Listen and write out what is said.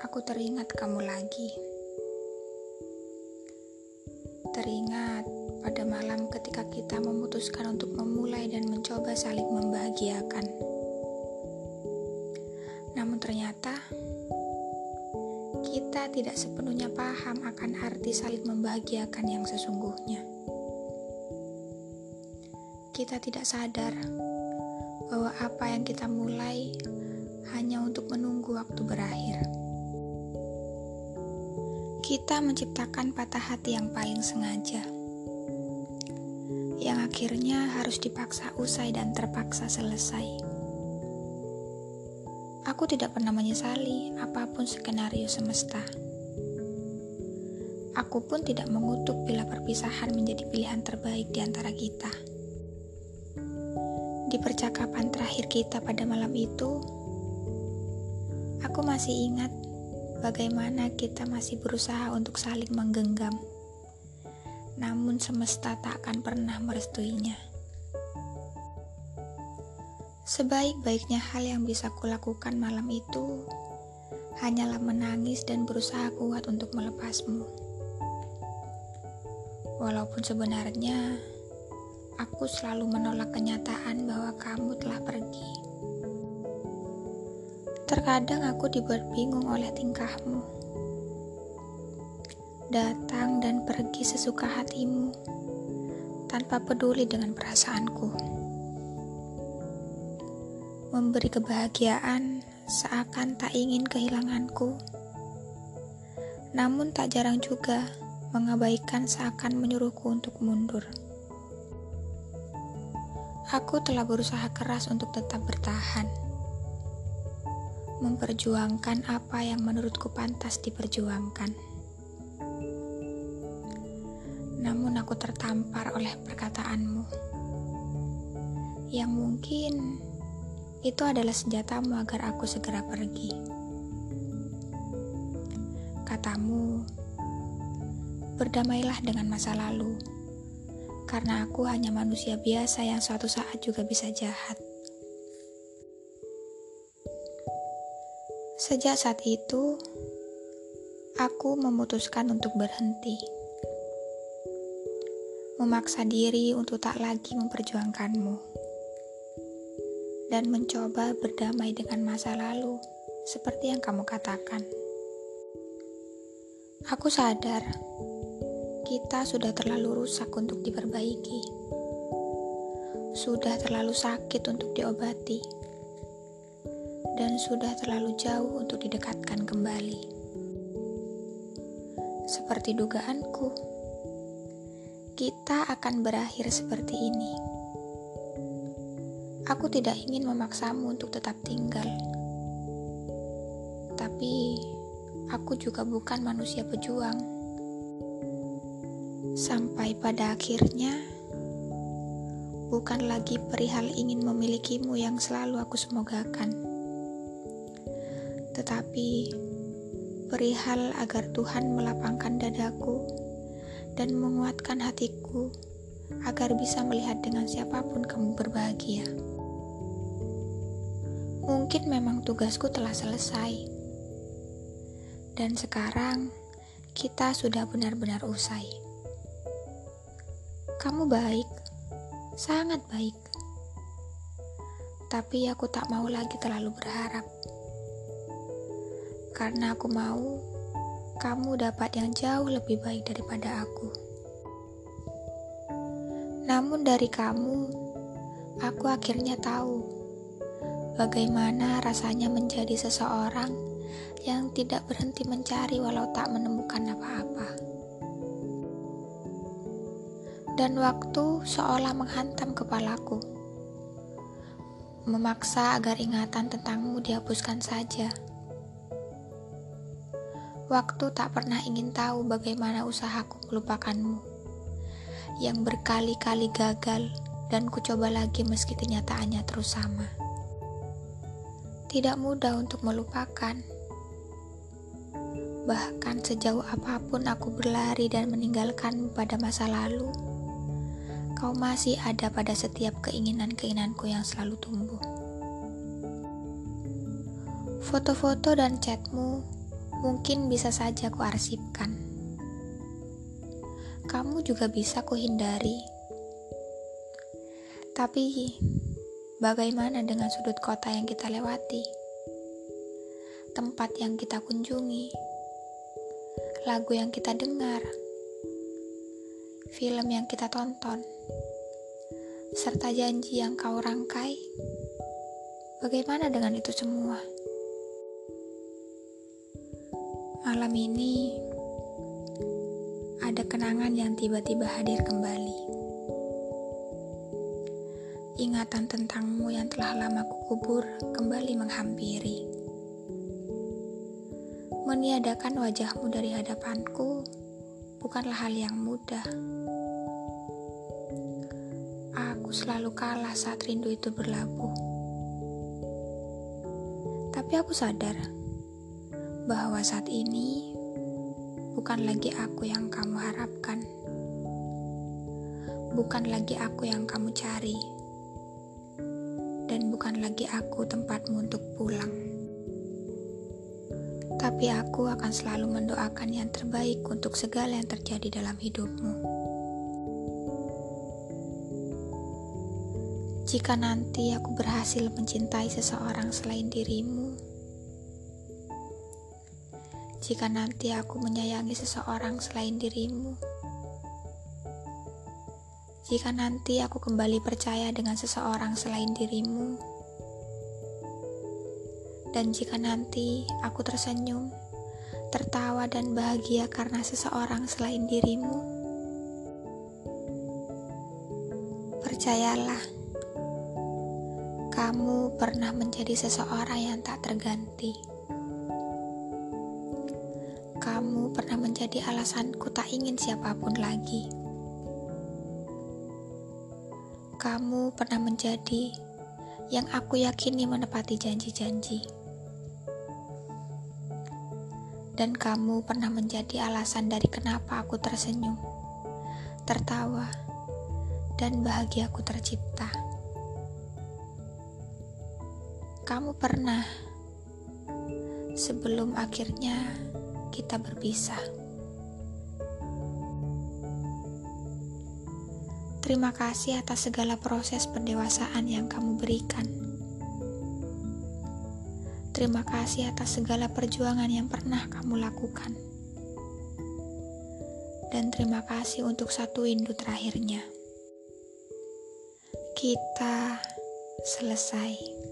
aku teringat kamu lagi. Teringat pada malam ketika kita memutuskan untuk memulai dan mencoba saling membahagiakan. Namun ternyata kita tidak sepenuhnya paham akan arti saling membahagiakan yang sesungguhnya. Kita tidak sadar bahwa apa yang kita mulai hanya untuk menunggu waktu berakhir. Kita menciptakan patah hati yang paling sengaja, yang akhirnya harus dipaksa usai dan terpaksa selesai. Aku tidak pernah menyesali apa pun skenario semesta. Aku pun tidak mengutuk bila perpisahan menjadi pilihan terbaik di antara kita. Di percakapan terakhir kita pada malam itu, Aku masih ingat bagaimana kita masih berusaha untuk saling menggenggam, namun semesta tak akan pernah merestuinya. Sebaik-baiknya hal yang bisa kulakukan malam itu hanyalah menangis dan berusaha kuat untuk melepasmu. Walaupun sebenarnya aku selalu menolak kenyataan bahwa kamu telah pergi. Terkadang aku dibuat bingung oleh tingkahmu. Datang dan pergi sesuka hatimu, tanpa peduli dengan perasaanku. Memberi kebahagiaan seakan tak ingin kehilanganku, namun tak jarang juga mengabaikan seakan menyuruhku untuk mundur. Aku telah berusaha keras untuk tetap bertahan memperjuangkan apa yang menurutku pantas diperjuangkan. Namun aku tertampar oleh perkataanmu, yang mungkin itu adalah senjatamu agar aku segera pergi. Katamu, berdamailah dengan masa lalu, karena aku hanya manusia biasa yang suatu saat juga bisa jahat. Sejak saat itu, aku memutuskan untuk berhenti, memaksa diri untuk tak lagi memperjuangkanmu, dan mencoba berdamai dengan masa lalu, seperti yang kamu katakan. Aku sadar kita sudah terlalu rusak untuk diperbaiki, sudah terlalu sakit untuk diobati dan sudah terlalu jauh untuk didekatkan kembali. Seperti dugaanku, kita akan berakhir seperti ini. Aku tidak ingin memaksamu untuk tetap tinggal, tapi aku juga bukan manusia pejuang. Sampai pada akhirnya, bukan lagi perihal ingin memilikimu yang selalu aku semogakan tetapi perihal agar Tuhan melapangkan dadaku dan menguatkan hatiku agar bisa melihat dengan siapa pun kamu berbahagia. Mungkin memang tugasku telah selesai, dan sekarang kita sudah benar-benar usai. Kamu baik, sangat baik, tapi aku tak mau lagi terlalu berharap karena aku mau kamu dapat yang jauh lebih baik daripada aku. Namun, dari kamu, aku akhirnya tahu bagaimana rasanya menjadi seseorang yang tidak berhenti mencari walau tak menemukan apa-apa. Dan waktu seolah menghantam kepalaku, memaksa agar ingatan tentangmu dihapuskan saja. Waktu tak pernah ingin tahu bagaimana usahaku melupakanmu, yang berkali-kali gagal dan kucoba lagi meski kenyataannya terus sama. Tidak mudah untuk melupakan. Bahkan sejauh apa pun aku berlari dan meninggalkanmu pada masa lalu, kau masih ada pada setiap keinginan-keinginanku yang selalu tumbuh. Foto-foto dan chatmu mungkin bisa saja kuarsipkan. Kamu juga bisa kuhindari. Tapi bagaimana dengan sudut kota yang kita lewati? Tempat yang kita kunjungi? Lagu yang kita dengar? Film yang kita tonton? Serta janji yang kau rangkai? Bagaimana dengan itu semua? Malam ini ada kenangan yang tiba-tiba hadir kembali. Ingatan tentangmu yang telah lama kukubur kembali menghampiri. Meniadakan wajahmu dari hadapanku bukanlah hal yang mudah. Aku selalu kalah saat rindu itu berlabuh. Tapi aku sadar bahwa saat ini bukan lagi aku yang kamu harapkan, bukan lagi aku yang kamu cari, dan bukan lagi aku tempatmu untuk pulang. Tapi aku akan selalu mendoakan yang terbaik untuk segala yang terjadi dalam hidupmu. Jika nanti aku berhasil mencintai seseorang selain dirimu, jika nanti aku menyayangi seseorang selain dirimu. Jika nanti aku kembali percaya dengan seseorang selain dirimu, dan jika nanti aku tersenyum, tertawa, dan bahagia karena seseorang selain dirimu, percayalah, kamu pernah menjadi seseorang yang tak terganti. Pernah menjadi alasanku tak ingin siapa pun lagi. Kamu pernah menjadi yang aku yakini menepati janji-janji. Dan kamu pernah menjadi alasan dari kenapa aku tersenyum, tertawa, dan bahagiaku tercipta. Kamu pernah sebelum akhirnya kita berpisah. Terima kasih atas segala proses pendewasaan yang kamu berikan. Terima kasih atas segala perjuangan yang pernah kamu lakukan. Dan terima kasih untuk satu windu terakhirnya. Kita selesai.